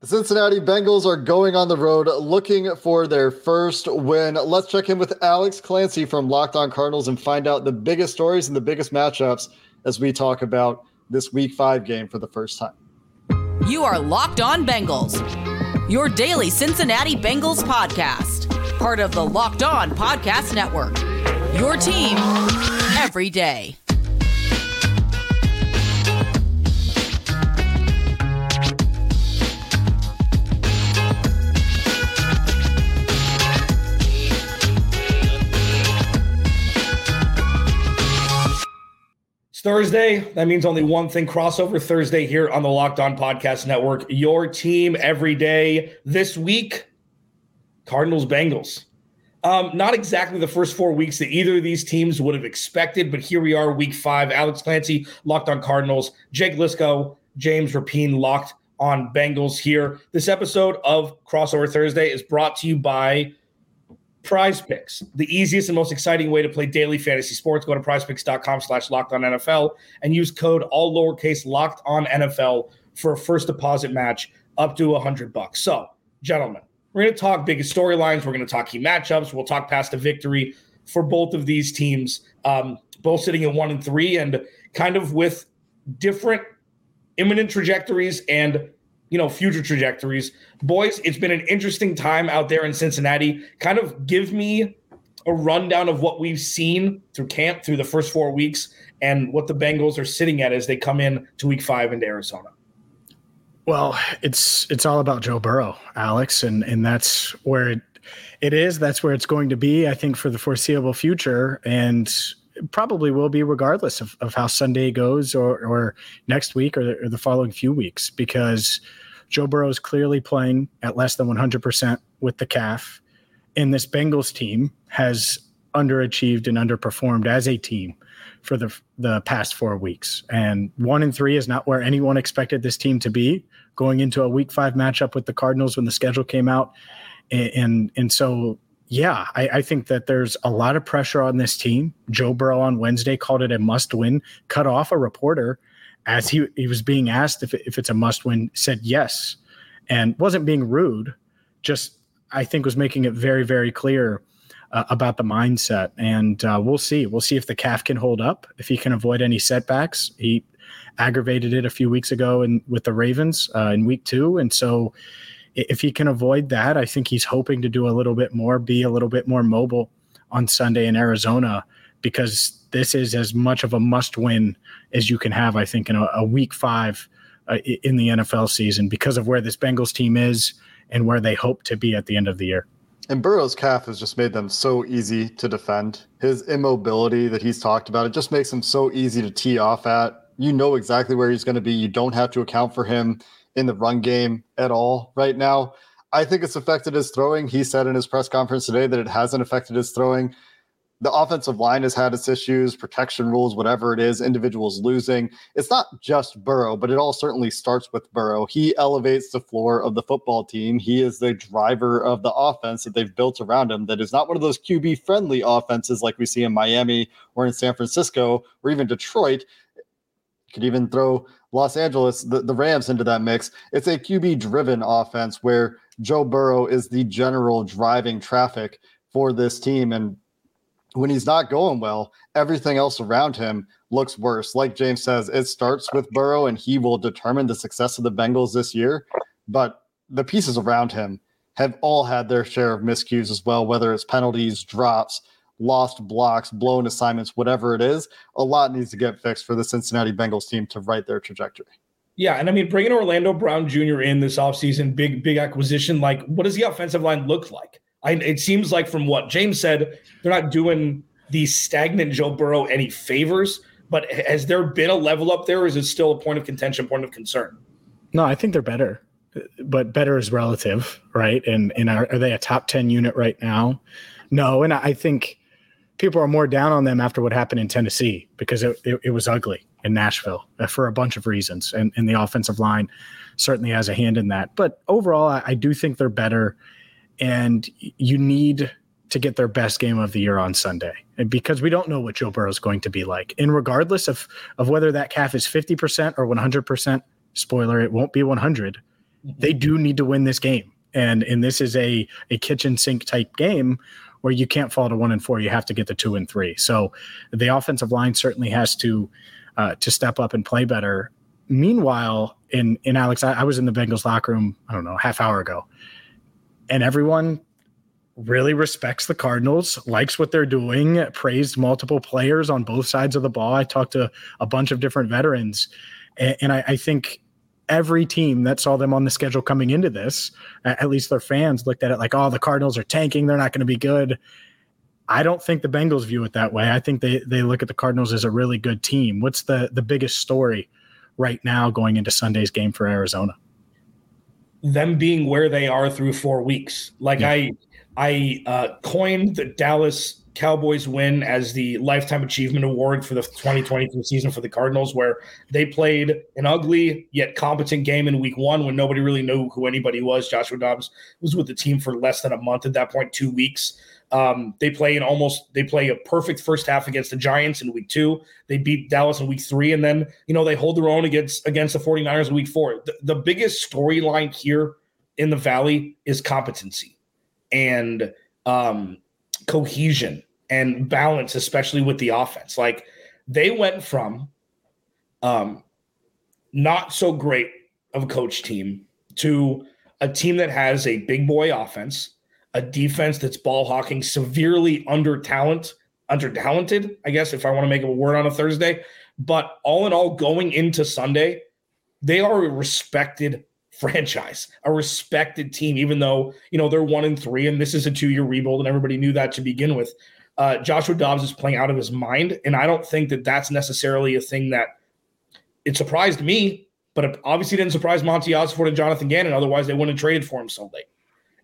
The Cincinnati Bengals are going on the road looking for their first win. Let's check in with Alex Clancy from Locked On Cardinals and find out the biggest stories and the biggest matchups as we talk about this week five game for the first time. You are Locked On Bengals, your daily Cincinnati Bengals podcast, part of the Locked On Podcast Network. Your team every day. Thursday. That means only one thing crossover Thursday here on the Locked On Podcast Network. Your team every day. This week, Cardinals Bengals. Um, not exactly the first four weeks that either of these teams would have expected, but here we are, week five. Alex Clancy, Locked On Cardinals. Jake Liscow, James Rapien, Locked on Bengals here. This episode of Crossover Thursday is brought to you by Prize Picks, the easiest and most exciting way to play daily fantasy sports. Go to prizepicks.com slash locked on NFL and use code all lowercase locked on NFL for a first deposit match up to a hundred bucks. So, gentlemen, we're going to talk biggest storylines. We're going to talk key matchups. We'll talk past the victory for both of these teams, um, both sitting at one and three and kind of with different imminent trajectories and you know, future trajectories. Boys, it's been an interesting time out there in Cincinnati. Kind of give me a rundown of what we've seen through camp through the first four weeks and what the Bengals are sitting at as they come in to week five into Arizona. Well, it's it's all about Joe Burrow, Alex, and and that's where it it is. That's where it's going to be, I think, for the foreseeable future. And probably will be regardless of, of how Sunday goes or, or next week or the, or the following few weeks because Joe Burrow is clearly playing at less than 100% with the calf. And this Bengals team has underachieved and underperformed as a team for the the past four weeks. And one and three is not where anyone expected this team to be going into a week five matchup with the Cardinals when the schedule came out. And and, and so yeah, I, I, think that there's a lot of pressure on this team. Joe Burrow on Wednesday called it a must win, cut off a reporter as he, he was being asked if, if it's a must win, said yes, and wasn't being rude, just I think was making it very, very clear uh, about the mindset. And uh, we'll see. We'll see if the calf can hold up, if he can avoid any setbacks. He aggravated it a few weeks ago in, with the Ravens uh, in week two. And so, if he can avoid that, I think he's hoping to do a little bit more, be a little bit more mobile on Sunday in Arizona, because this is as much of a must win as you can have, I think, in a, a week five uh, in the NFL season because of where this Bengals team is and where they hope to be at the end of the year. And Burrow's calf has just made them so easy to defend. His immobility that he's talked about, it just makes him so easy to tee off at. You know exactly where he's going to be. You don't have to account for him in the run game at all right now. I think it's affected his throwing. He said in his press conference today that it hasn't affected his throwing. The offensive line has had its issues, protection rules, whatever it is, individuals losing. It's not just Burrow, but it all certainly starts with Burrow. He elevates the floor of the football team. He is the driver of the offense that they've built around him. That is not one of those QB friendly offenses like we see in Miami or in San Francisco or even Detroit. You could even throw Los Angeles, the, the Rams into that mix. It's a QB driven offense where Joe Burrow is the general driving traffic for this team. And when he's not going well, everything else around him looks worse. Like James says, it starts with Burrow and he will determine the success of the Bengals this year. But the pieces around him have all had their share of miscues as well, whether it's penalties, drops, lost blocks, blown assignments, whatever it is, a lot needs to get fixed for the Cincinnati Bengals team to right their trajectory. Yeah, and I mean bringing Orlando Brown Jr. in this offseason, big big acquisition. Like, what does the offensive line look like? I, it seems like from what James said, they're not doing the stagnant Joe Burrow any favors. But has there been a level up there, is it still a point of contention, point of concern? No, I think they're better. but better is relative, right? And and are, are they a top ten unit right now? No, and I think people are more down on them after what happened in Tennessee because it, it, it was ugly in Nashville uh, for a bunch of reasons, and, and the offensive line certainly has a hand in that. But overall, I, I do think they're better, and you need to get their best game of the year on Sunday because we don't know what Joe Burrow is going to be like. And regardless of of whether that calf is 50% or 100%, spoiler, it won't be 100. Mm-hmm. They do need to win this game. And and this is a a kitchen sink type game where you can't fall to 1 and 4, you have to get the 2 and 3. So the offensive line certainly has to uh, to step up and play better. Meanwhile, in in Alex, I, I was in the Bengals locker room, I don't know, half hour ago. And everyone really respects the Cardinals, likes what they're doing, praised multiple players on both sides of the ball. I talked to a bunch of different veterans, and, and I, I, think every team that saw them on the schedule coming into this, at least their fans, looked at it like, oh, the Cardinals are tanking. They're not going to be good. I don't think the Bengals view it that way. I think they they look at the Cardinals as a really good team. What's the the biggest story right now going into Sunday's game for Arizona? Them being where they are through four weeks. Like yeah. I I uh, coined the Dallas Cowboys win as the Lifetime Achievement Award for the 2022 season for the Cardinals, where they played an ugly yet competent game in week one when nobody really knew who anybody was. Joshua Dobbs was with the team for less than a month at that point, two weeks. Um, they play an almost they play a perfect first half against the Giants in week two. They beat Dallas in week three, and then you know they hold their own against against the 49ers in week four. The, the biggest storyline here in the valley is competency and um, cohesion and balance, especially with the offense. Like they went from um, not so great of a coach team to a team that has a big boy offense, a defense that's ball hawking, severely under talent, under talented, I guess, if I want to make a word on a Thursday. But all in all, going into Sunday, they are a respected franchise, a respected team, even though, you know, they're one and three and this is a two year rebuild and everybody knew that to begin with. Uh, Joshua Dobbs is playing out of his mind. And I don't think that that's necessarily a thing that it surprised me, but it obviously didn't surprise Monti Ossenfort and Jonathan Gannon. Otherwise, they wouldn't have traded for him so late.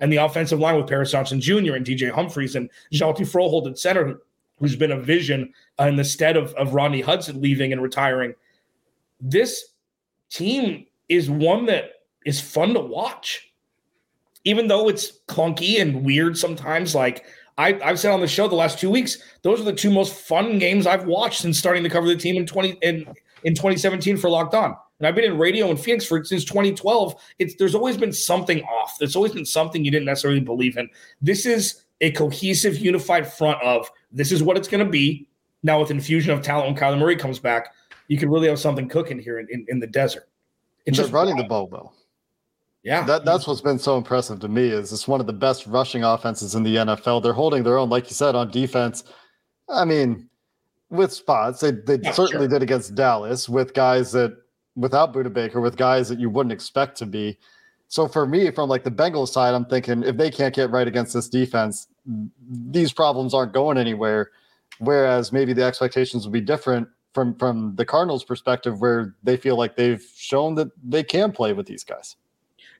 And the offensive line with Paris Johnson Jr. and DJ Humphries and Hjalte Froholdt at center, who's been a vision uh, in the stead of, of Rodney Hudson leaving and retiring. This team is one that is fun to watch. Even though it's clunky and weird sometimes, like I, have said on the show the last two weeks, those are the two most fun games I've watched since starting to cover the team in 20 in, in 2017 for Locked On. And I've been in radio in Phoenix for since 2012. It's there's always been something off. There's always been something you didn't necessarily believe in. This is a cohesive, unified front of this is what it's going to be. Now with infusion of talent when Kyler Murray comes back, you can really have something cooking here in, in, in the desert. It's just running the ball though. Yeah, that, that's what's been so impressive to me is it's one of the best rushing offenses in the NFL. They're holding their own, like you said, on defense. I mean, with spots, they, they yeah, certainly sure. did against Dallas with guys that without Budda Baker, with guys that you wouldn't expect to be. So for me, from like the Bengals side, I'm thinking if they can't get right against this defense, these problems aren't going anywhere. Whereas maybe the expectations will be different from from the Cardinals' perspective, where they feel like they've shown that they can play with these guys.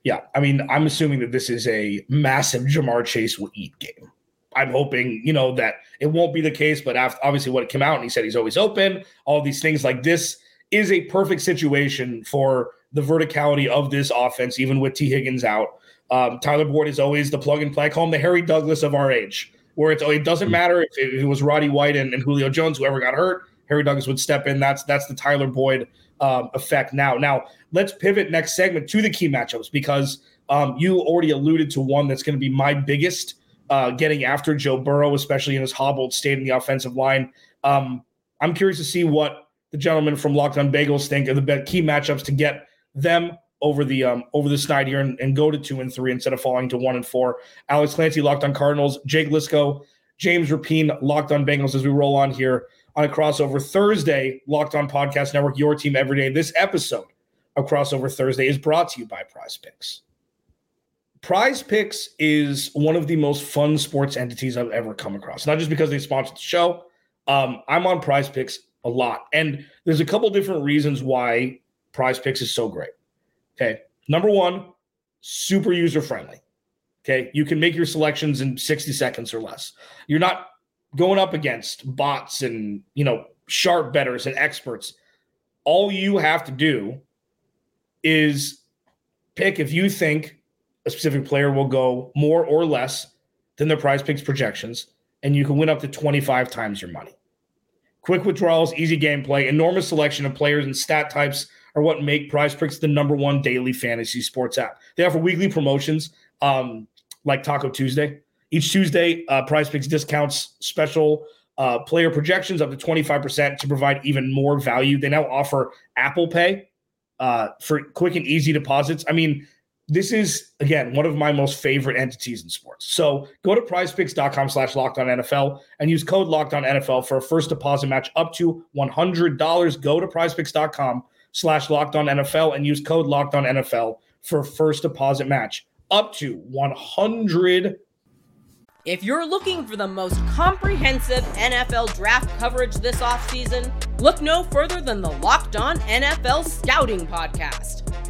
Yeah, I mean, I'm assuming that this is a massive Ja'Marr Chase will eat game. I'm hoping, you know, that it won't be the case, but after, obviously what came out and he said he's always open, all these things like this is a perfect situation for the verticality of this offense, even with Tee Higgins out. Um, Tyler Boyd is always the plug and play. call him the Harry Douglas of our age, where it's, it doesn't matter if it, if it was Roddy White and, and Julio Jones, whoever got hurt, Harry Douglas would step in. That's that's the Tyler Boyd um, effect now. Now, let's pivot next segment to the key matchups because um, you already alluded to one that's going to be my biggest uh, getting after Joe Burrow, especially in his hobbled state in the offensive line. Um, I'm curious to see what the gentlemen from Locked On Bagels think of the key matchups to get them over the um, over the snide here and, and, go to two and three instead of falling to one and four. Alex Clancy, Locked On Cardinals, Jake Liscow, James Rapien, Locked On Bengals as we roll on here on a crossover Thursday, Locked On Podcast Network, your team every day. This episode of Crossover Thursday is brought to you by Prize Picks. Prize Picks is one of the most fun sports entities I've ever come across. Not just because they sponsored the show. Um, I'm on Prize Picks a lot, and there's a couple different reasons why Prize Picks is so great. Okay, number one, super user friendly. Okay. You can make your selections in 60 seconds or less. You're not going up against bots and, you know, sharp betters and experts. All you have to do is pick if you think a specific player will go more or less than their prize picks projections, and you can win up to 25 times your money. Quick withdrawals, easy gameplay, enormous selection of players and stat types are what make Prize Picks the number one daily fantasy sports app. They offer weekly promotions um, like Taco Tuesday. Each Tuesday, uh, Prize Picks discounts special uh, player projections up to 25% to provide even more value. They now offer Apple Pay uh, for quick and easy deposits. I mean, this is again one of my most favorite entities in sports. So go to prizepicks.com slash locked on NFL and use code locked on NFL for a first deposit match up to $100. Go to prizepicks.com slash locked on NFL and use code locked on NFL for a first deposit match up to 100 if you're looking for the most comprehensive NFL draft coverage this offseason, look no further than the Locked On NFL Scouting Podcast.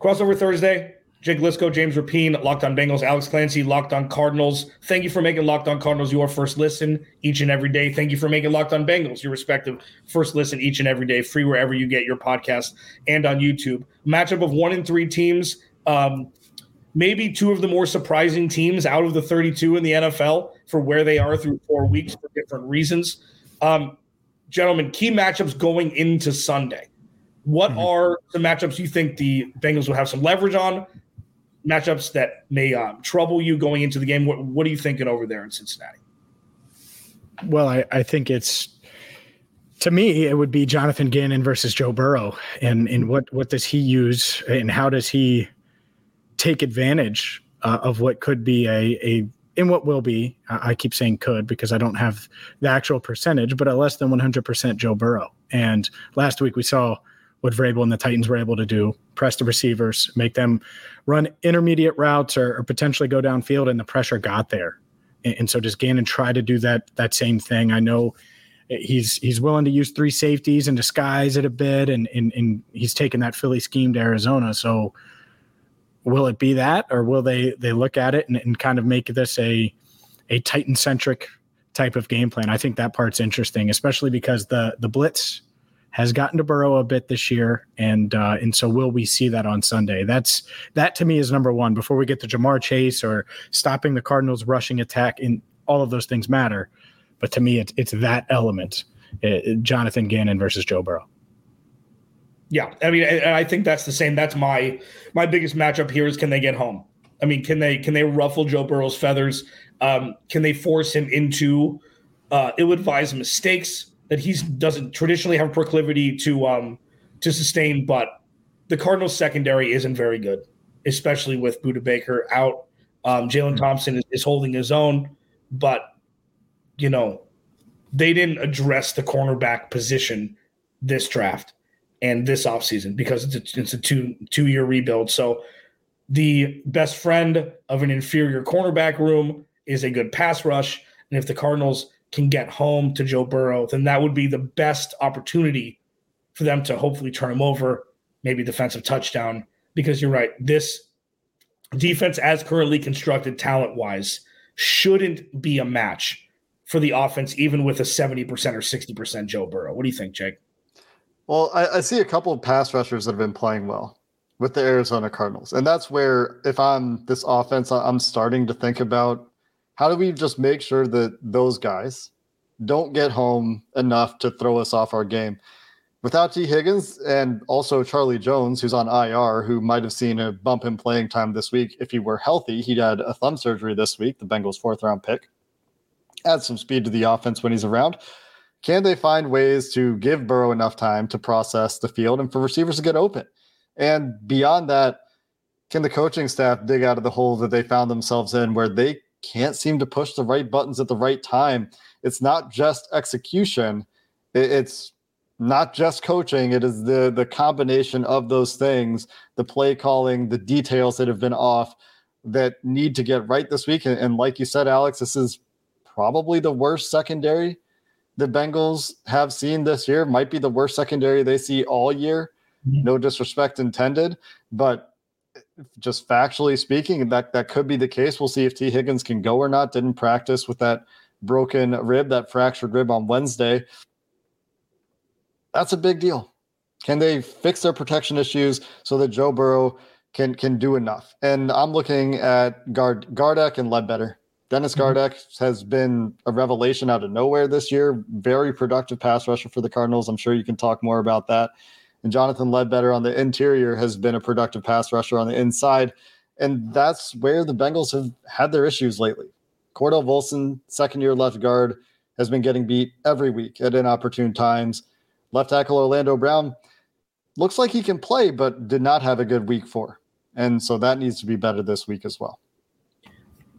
Crossover Thursday, Jake Liscow, James Rapien, Locked on Bengals, Alex Clancy, Locked on Cardinals. Thank you for making Locked on Cardinals your first listen each and every day. Thank you for making Locked on Bengals your respective first listen each and every day, free wherever you get your podcast and on YouTube. Matchup of one in three teams. Um, maybe two of the more surprising teams out of the 32 in the NFL for where they are through four weeks for different reasons. Um, gentlemen, key matchups going into Sunday. What mm-hmm. are the matchups you think the Bengals will have some leverage on? matchups that may um, trouble you going into the game. What, what are you thinking over there in Cincinnati? Well, I, I think it's to me, it would be Jonathan Gannon versus Joe Burrow, and and what what does he use, and how does he take advantage uh, of what could be a a in what will be I keep saying could because I don't have the actual percentage, but a less than 100% Joe Burrow. And last week we saw what Vrabel and the Titans were able to do press the receivers, make them run intermediate routes or, or potentially go downfield, and the pressure got there. And, and, so does Gannon try to do that that same thing? I know he's he's willing to use three safeties and disguise it a bit, and and, and he's taken that Philly scheme to Arizona. So will it be that, or will they they look at it and, and kind of make this a a Titan centric type of game plan? I think that part's interesting, especially because the the blitz has gotten to Burrow a bit this year, and uh, and so will we see that on Sunday? That's that to me is number one. Before we get to Ja'Marr Chase or stopping the Cardinals' rushing attack, and all of those things matter, but to me, it's it's that element: it, uh, Jonathan Gannon versus Joe Burrow. Yeah, I mean, and I think that's the same. That's my my biggest matchup here is can they get home? I mean, can they can they ruffle Joe Burrow's feathers? Um, can they force him into uh, ill-advised mistakes? That he doesn't traditionally have a proclivity to um to sustain, but the Cardinals secondary isn't very good, especially with Budda Baker out. Um, Jalen mm-hmm. Thompson is, is, holding his own, but you know they didn't address the cornerback position this draft and this offseason because it's a, it's a two two year rebuild. So the best friend of an inferior cornerback room is a good pass rush, and if the Cardinals can get home to Joe Burrow, then that would be the best opportunity for them to hopefully turn him over, maybe defensive touchdown. Because you're right, this defense, as currently constructed talent wise, shouldn't be a match for the offense, even with a 70% or 60% Joe Burrow. What do you think, Jake? Well, I, I see a couple of pass rushers that have been playing well with the Arizona Cardinals. And that's where, if I'm this offense, I'm starting to think about how do we just make sure that those guys don't get home enough to throw us off our game? Without Tee Higgins and also Charlie Jones, who's on IR, who might have seen a bump in playing time this week if he were healthy. He had a thumb surgery this week, the Bengals' fourth round pick. Add some speed to the offense when he's around. Can they find ways to give Burrow enough time to process the field and for receivers to get open? And beyond that, can the coaching staff dig out of the hole that they found themselves in where they can't seem to push the right buttons at the right time? It's not just execution, it's not just coaching, it is the the combination of those things, the play calling, the details that have been off that need to get right this week. And, and like you said, Alex, this is probably the worst secondary the Bengals have seen this year. Might be the worst secondary they see all year. Mm-hmm. No disrespect intended, but just factually speaking, that that could be the case. We'll see if Tee Higgins can go or not. Didn't practice with that broken rib, that fractured rib on Wednesday. That's a big deal. Can they fix their protection issues so that Joe Burrow can can do enough? And I'm looking at Gard Gardeck and Ledbetter. Dennis mm-hmm. Gardeck has been a revelation out of nowhere this year. Very productive pass rusher for the Cardinals. I'm sure you can talk more about that. And Jonathan Ledbetter on the interior has been a productive pass rusher on the inside. And that's where the Bengals have had their issues lately. Cordell Volson, second year left guard, has been getting beat every week at inopportune times. Left tackle Orlando Brown looks like he can play, but did not have a good week for. And so that needs to be better this week as well.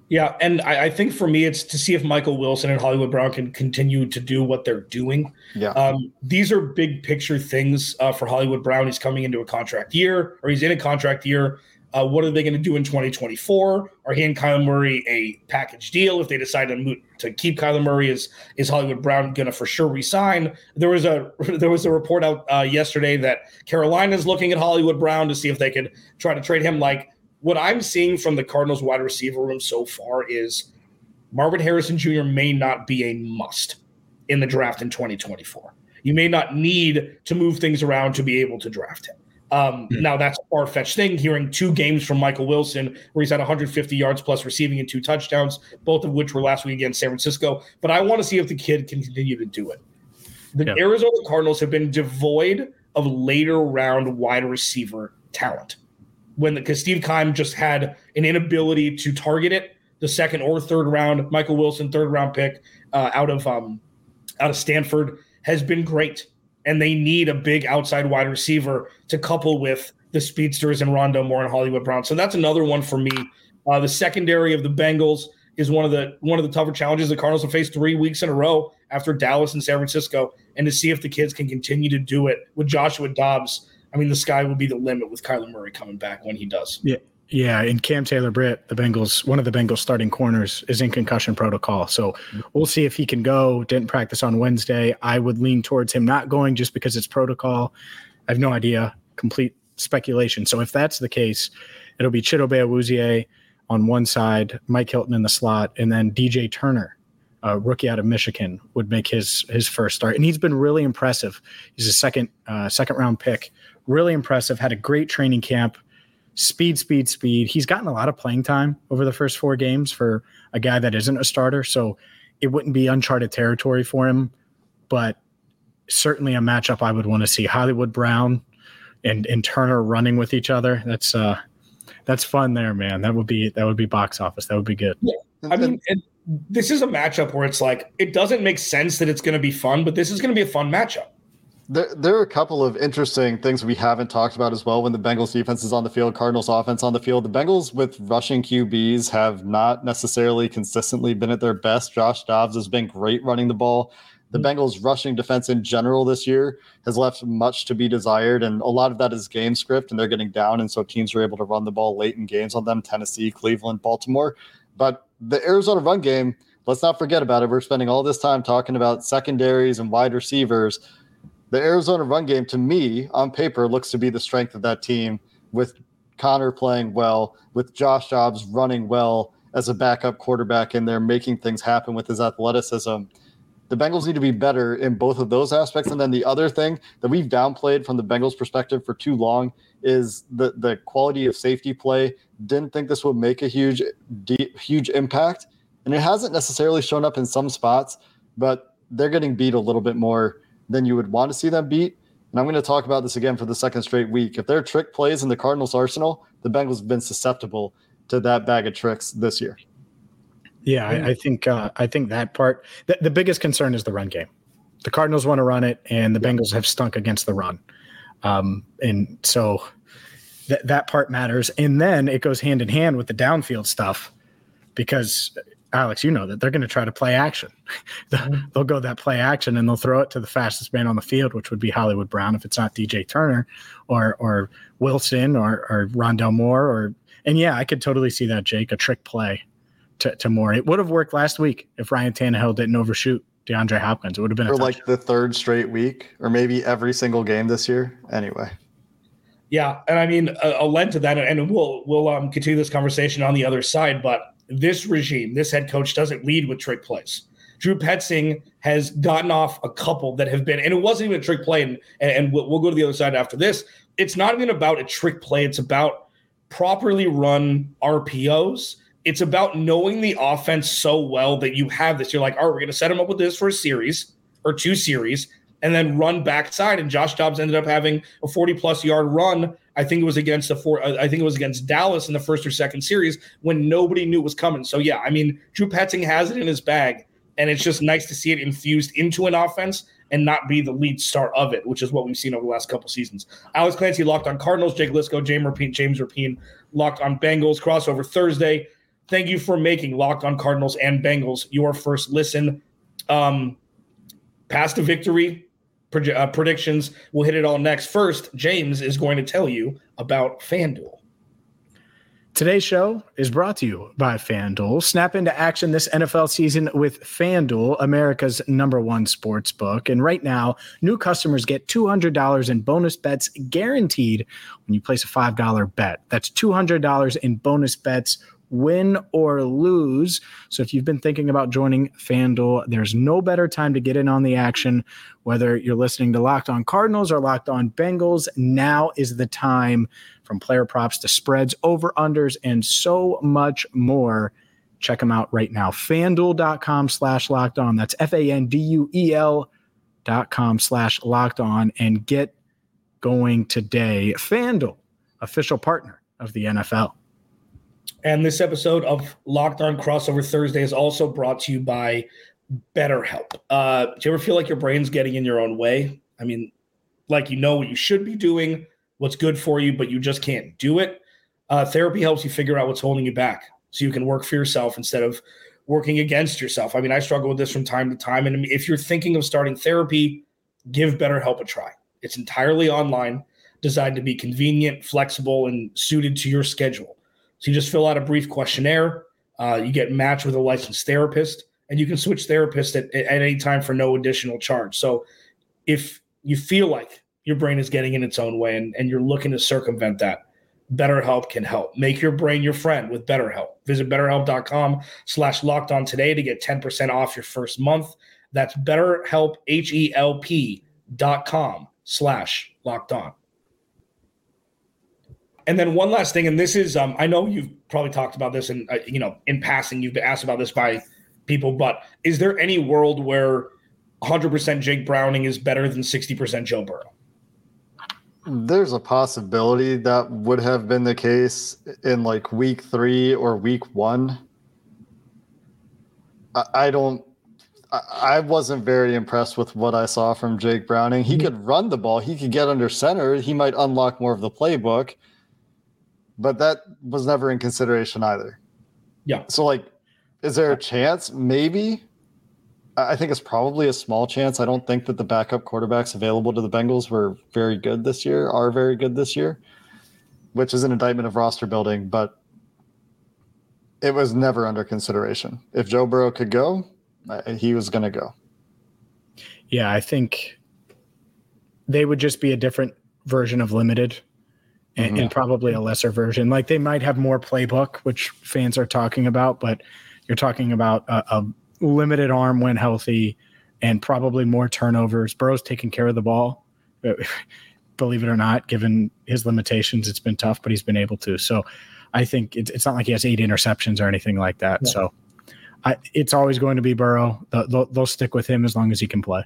Yeah, and I, I, think for me, it's to see if Michael Wilson and Hollywood Brown can continue to do what they're doing. Yeah, um, these are big picture things uh, for Hollywood Brown. He's coming into a contract year, or he's in a contract year. Uh, what are they going to do in 2024? Are he and Kyler Murray a package deal? If they decide to move, to keep Kyler Murray, is is Hollywood Brown going to for sure resign? There was a there was a report out uh, yesterday that Carolina is looking at Hollywood Brown to see if they could try to trade him. Like what I'm seeing from the Cardinals wide receiver room so far is Marvin Harrison Jr. may not be a must in the draft in 2024. You may not need to move things around to be able to draft him. Um, mm-hmm. Now that's a far fetched thing. Hearing two games from Michael Wilson where he's had 150 yards plus receiving and two touchdowns, both of which were last week against San Francisco. But I want to see if the kid can continue to do it. The yeah. Arizona Cardinals have been devoid of later round wide receiver talent when the because Steve Keim just had an inability to target it the second or third round. Michael Wilson, third round pick uh, out of um, out of Stanford, has been great, and they need a big outside wide receiver to couple with the speedsters and Rondale Moore and Hollywood Brown. So that's another one for me. Uh, the secondary of the Bengals is one of the one of the tougher challenges the Cardinals have faced three weeks in a row after Dallas and San Francisco, and to see if the kids can continue to do it with Joshua Dobbs I mean, the sky will be the limit with Kyler Murray coming back when he does. Yeah. Yeah, and Cam Taylor Britt, the Bengals, one of the Bengals starting corners, is in concussion protocol. So we'll see if he can go. Didn't practice on Wednesday. I would lean towards him not going just because it's protocol. I have no idea. Complete speculation. So if that's the case, it'll be Chidobe Awuzie on one side, Mike Hilton in the slot, and then DJ Turner, a rookie out of Michigan, would make his his first start. And he's been really impressive. He's a second uh, second round pick really impressive. Had a great training camp. Speed, speed, speed. He's gotten a lot of playing time over the first four games for a guy that isn't a starter. So it wouldn't be uncharted territory for him, but certainly a matchup I would want to see. Hollywood Brown and and Turner running with each other. That's uh that's fun there, man. That would be that would be box office. That would be good. Yeah. I mean, it, this is a matchup where it's like it doesn't make sense that it's going to be fun, but this is going to be a fun matchup. There, there are a couple of interesting things we haven't talked about as well when the Bengals defense is on the field, Cardinals offense on the field. The Bengals with rushing QBs have not necessarily consistently been at their best. Josh Dobbs has been great running the ball. The mm-hmm. Bengals rushing defense in general this year has left much to be desired, and a lot of that is game script, and they're getting down, and so teams are able to run the ball late in games on them. Tennessee, Cleveland, Baltimore, but the Arizona run game. Let's not forget about it. We're spending all this time talking about secondaries and wide receivers the Arizona run game to me on paper looks to be the strength of that team with Conner playing well, with Josh Dobbs running well as a backup quarterback in there, making things happen with his athleticism. The Bengals need to be better in both of those aspects. And then the other thing that we've downplayed from the Bengals perspective for too long is the the quality of safety play. Didn't think this would make a huge deep, huge impact, and it hasn't necessarily shown up in some spots, but they're getting beat a little bit more than you would want to see them beat. And I'm going to talk about this again for the second straight week. If there are trick plays in the Cardinals' arsenal, the Bengals have been susceptible to that bag of tricks this year. Yeah, I, I think uh, I think that part. The, the, biggest concern is the run game. The Cardinals want to run it, and the Bengals have stunk against the run. Um, and so That that part matters, and then it goes hand in hand with the downfield stuff, because Alex, you know that they're going to try to play action. Mm-hmm. they'll go that play action, and they'll throw it to the fastest man on the field, which would be Hollywood Brown if it's not DJ Turner, or or Wilson, or or Rondale Moore, or and yeah, I could totally see that Jake a trick play to, to Moore. It would have worked last week if Ryan Tannehill didn't overshoot DeAndre Hopkins. It would have been For a like the third straight week, or maybe every single game this year. Anyway, Yeah, and I mean, uh, I'll lend to that, and we'll we'll um, continue this conversation on the other side. But this regime, this head coach, doesn't lead with trick plays. Drew Petzing has gotten off a couple that have been, and it wasn't even a trick play. And and we'll, we'll go to the other side after this. It's not even about a trick play. It's about properly run RPOs. It's about knowing the offense so well that you have this. You're like, all right, we're going to set him up with this for a series or two series, and then run backside. And Josh Dobbs ended up having a 40 plus yard run. I think it was against the four. I think it was against Dallas in the first or second series when nobody knew it was coming. So yeah, I mean, Drew Petzing has it in his bag, and it's just nice to see it infused into an offense and not be the lead star of it, which is what we've seen over the last couple seasons. Alex Clancy locked on Cardinals, Jake Liscow, James Rapien, James Rapien locked on Bengals. Crossover Thursday. Thank you for making Locked on Cardinals and Bengals your first listen. Um, past the victory uh, predictions. We'll hit it all next. First, James is going to tell you about FanDuel. Today's show is brought to you by FanDuel. Snap into action this NFL season with FanDuel, America's number one sports book. And right now, new customers get $200 in bonus bets guaranteed when you place a $5 bet. That's $200 in bonus bets, win or lose. So if you've been thinking about joining FanDuel, there's no better time to get in on the action. Whether you're listening to Locked On Cardinals or Locked On Bengals, now is the time from player props to spreads, over unders, and so much more. Check them out right now. FanDuel.com slash locked on. That's F A N D U E L dot com slash locked on and get going today. FanDuel, official partner of the NFL. And this episode of Locked On Crossover Thursday is also brought to you by BetterHelp. Uh, do you ever feel like your brain's getting in your own way? I mean, like you know what you should be doing, what's good for you, but you just can't do it. Uh, therapy helps you figure out what's holding you back so you can work for yourself instead of working against yourself. I mean, I struggle with this from time to time. And if you're thinking of starting therapy, give BetterHelp a try. It's entirely online, designed to be convenient, flexible, and suited to your schedule. So you just fill out a brief questionnaire. Uh, you get matched with a licensed therapist, and you can switch therapists at, at any time for no additional charge. So if you feel like your brain is getting in its own way and, and you're looking to circumvent that, BetterHelp can help. Make your brain your friend with BetterHelp. Visit betterhelp.com slash locked on today to get 10% off your first month. That's betterhelp, H-E-L-P dot com slash locked on. And then one last thing, and this is, um, I know you've probably talked about this, and uh, you know, in passing, you've been asked about this by people. But is there any world where 100% Jake Browning is better than 60% Joe Burrow? there's a possibility that would have been the case in like week three or week one. I, I don't. I, I wasn't very impressed with what I saw from Jake Browning. He could run the ball. He could get under center. He might unlock more of the playbook, but that was never in consideration either. Yeah. So, like, is there a chance? Maybe. I think it's probably a small chance. I don't think that the backup quarterbacks available to the Bengals were very good this year, are very good this year, which is an indictment of roster building, but it was never under consideration. If Joe Burrow could go, he was going to go. Yeah, I think they would just be a different version of limited and, mm-hmm. and probably a lesser version. Like they might have more playbook, which fans are talking about, but you're talking about a, a limited arm when healthy and probably more turnovers. Burrow's taking care of the ball. Believe it or not, given his limitations, it's been tough, but he's been able to. So I think it's, it's not like he has eight interceptions or anything like that. Yeah. So I, it's always going to be Burrow. They'll, they'll, they'll stick with him as long as he can play.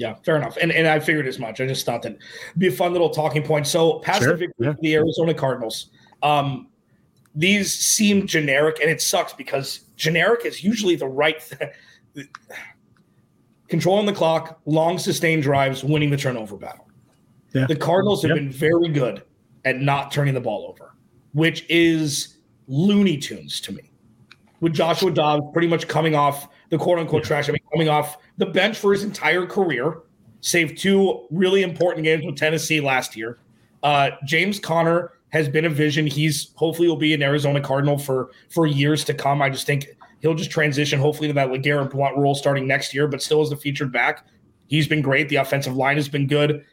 Yeah, fair enough. And and I figured as much. I just thought that be a fun little talking point. So past Sure, the victory yeah. the Arizona Cardinals, um, these seem generic, and it sucks because generic is usually the right thing. Controlling the clock, long sustained drives, winning the turnover battle. Yeah. The Cardinals have Yeah. been very good at not turning the ball over, which is Looney Tunes to me. With Joshua Dobbs pretty much coming off the quote unquote trash, I mean, coming off the bench for his entire career, saved two really important games with Tennessee last year. Uh, James Conner has been a vision. He's hopefully will be an Arizona Cardinal for for years to come. I just think he'll just transition hopefully to that LeGarrette Blunt role starting next year, but still as the featured back. He's been great. The offensive line has been good.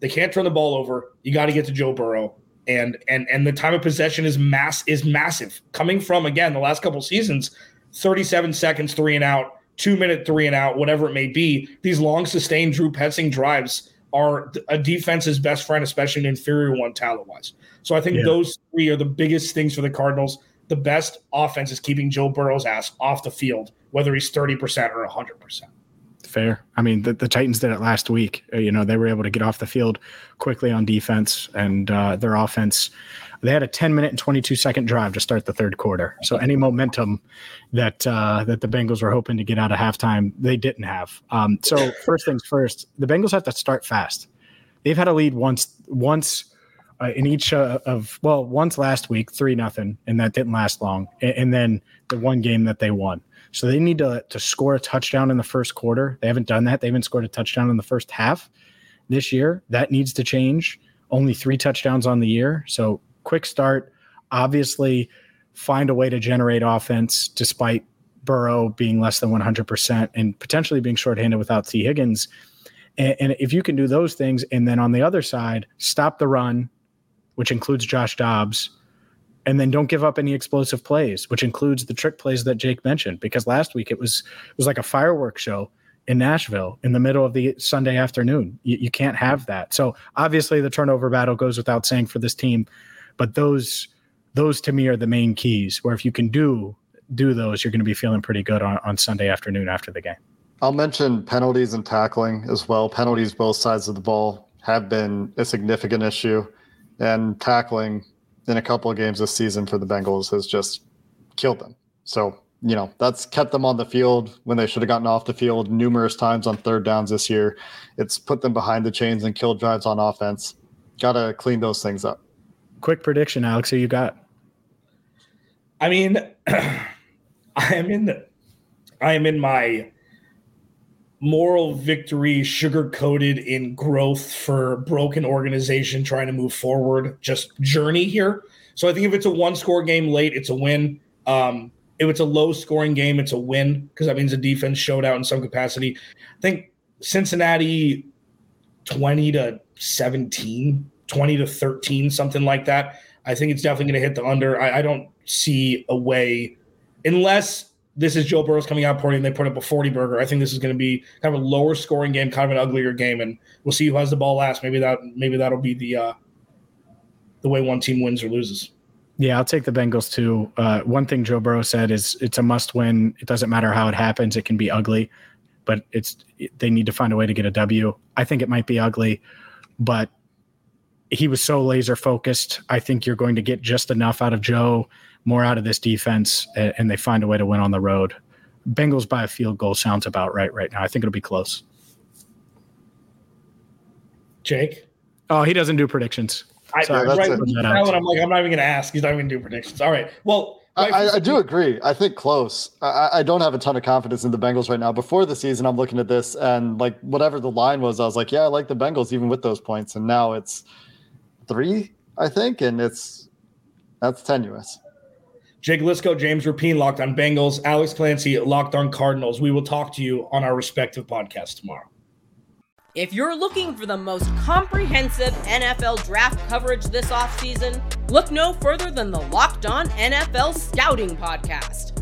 They can't turn the ball over. You got to get to Joe Burrow. And and and the time of possession is mass is massive. Coming from again the last couple seasons, 37 seconds, three and out, two minute three and out, whatever it may be. These long sustained Drew Petzing drives are a defense's best friend, especially an inferior one talent wise. So I think yeah. those three are the biggest things for the Cardinals. The best offense is keeping Joe Burrow's ass off the field, whether he's 30% or 100%. Fair. I mean, the, the Titans did it last week. Uh, you know, they were able to get off the field quickly on defense, and uh, their offense they had a 10 minute and 22 second drive to start the third quarter. So any momentum that uh, that the Bengals were hoping to get out of halftime, they didn't have. Um, so first things first, the Bengals have to start fast. They've had a lead once once uh, in each uh, of well once last week three nothing, and that didn't last long. And, and then the one game that they won. So they need to to score a touchdown in the first quarter. They haven't done that. They haven't scored a touchdown in the first half this year. That needs to change. Only three touchdowns on the year. So quick start. Obviously, find a way to generate offense despite Burrow being less than 100% and potentially being shorthanded without Tee Higgins. And, and, if you can do those things, and then on the other side, stop the run, which includes Josh Dobbs, and then don't give up any explosive plays, which includes the trick plays that Jake mentioned. Because last week it was it was like a fireworks show in Nashville in the middle of the Sunday afternoon. You, you can't have that. So obviously the turnover battle goes without saying for this team. But those those to me are the main keys. Where if you can do do those, you're going to be feeling pretty good on, on Sunday afternoon after the game. I'll mention penalties and tackling as well. Penalties both sides of the ball have been a significant issue, and tackling in a couple of games this season for the Bengals has just killed them. So you know that's kept them on the field when they should have gotten off the field numerous times on third downs this year. It's put them behind the chains and killed drives on offense. Got to clean those things up quick prediction, Alex. Who you got? I mean, I am in the, I am in my moral victory, sugar coated in growth for broken organization trying to move forward, just journey here. So I think if it's a one score game late, it's a win. Um, if it's a low scoring game, it's a win because that means the defense showed out in some capacity. I think Cincinnati 20 to 17 20 to 13, something like that. I think it's definitely going to hit the under. I, I, don't see a way, unless this is Joe Burrow's coming out party and they put up a 40 burger. I think this is going to be kind of a lower scoring game, kind of an uglier game, and we'll see who has the ball last. Maybe that maybe that'll be the uh, the way one team wins or loses. Yeah, I'll take the Bengals too. Uh, one thing Joe Burrow said is it's a must win. It doesn't matter how it happens. It can be ugly, but it's they need to find a way to get a W. I think it might be ugly, but he was so laser focused. I think you're going to get just enough out of Joe, more out of this defense, and, and they find a way to win on the road. Bengals by a field goal sounds about right right now. I think it'll be close. Jake? Oh, he doesn't do predictions. I, Sorry, right, now I'm like, I'm not even going to ask. He's not even going to do predictions. All right. Well, I, I, do agree. I think close. I, I, don't have a ton of confidence in the Bengals right now. Before the season, I'm looking at this and like whatever the line was, I was like, yeah, I like the Bengals even with those points. And now it's three, I think, and it's that's tenuous. Jake Liscow, James Rapien, Locked on Bengals, Alex Clancy, Locked on Cardinals. We will talk to you on our respective podcasts tomorrow. If you're looking for the most comprehensive NFL draft coverage this offseason, look no further than the Locked On NFL Scouting Podcast.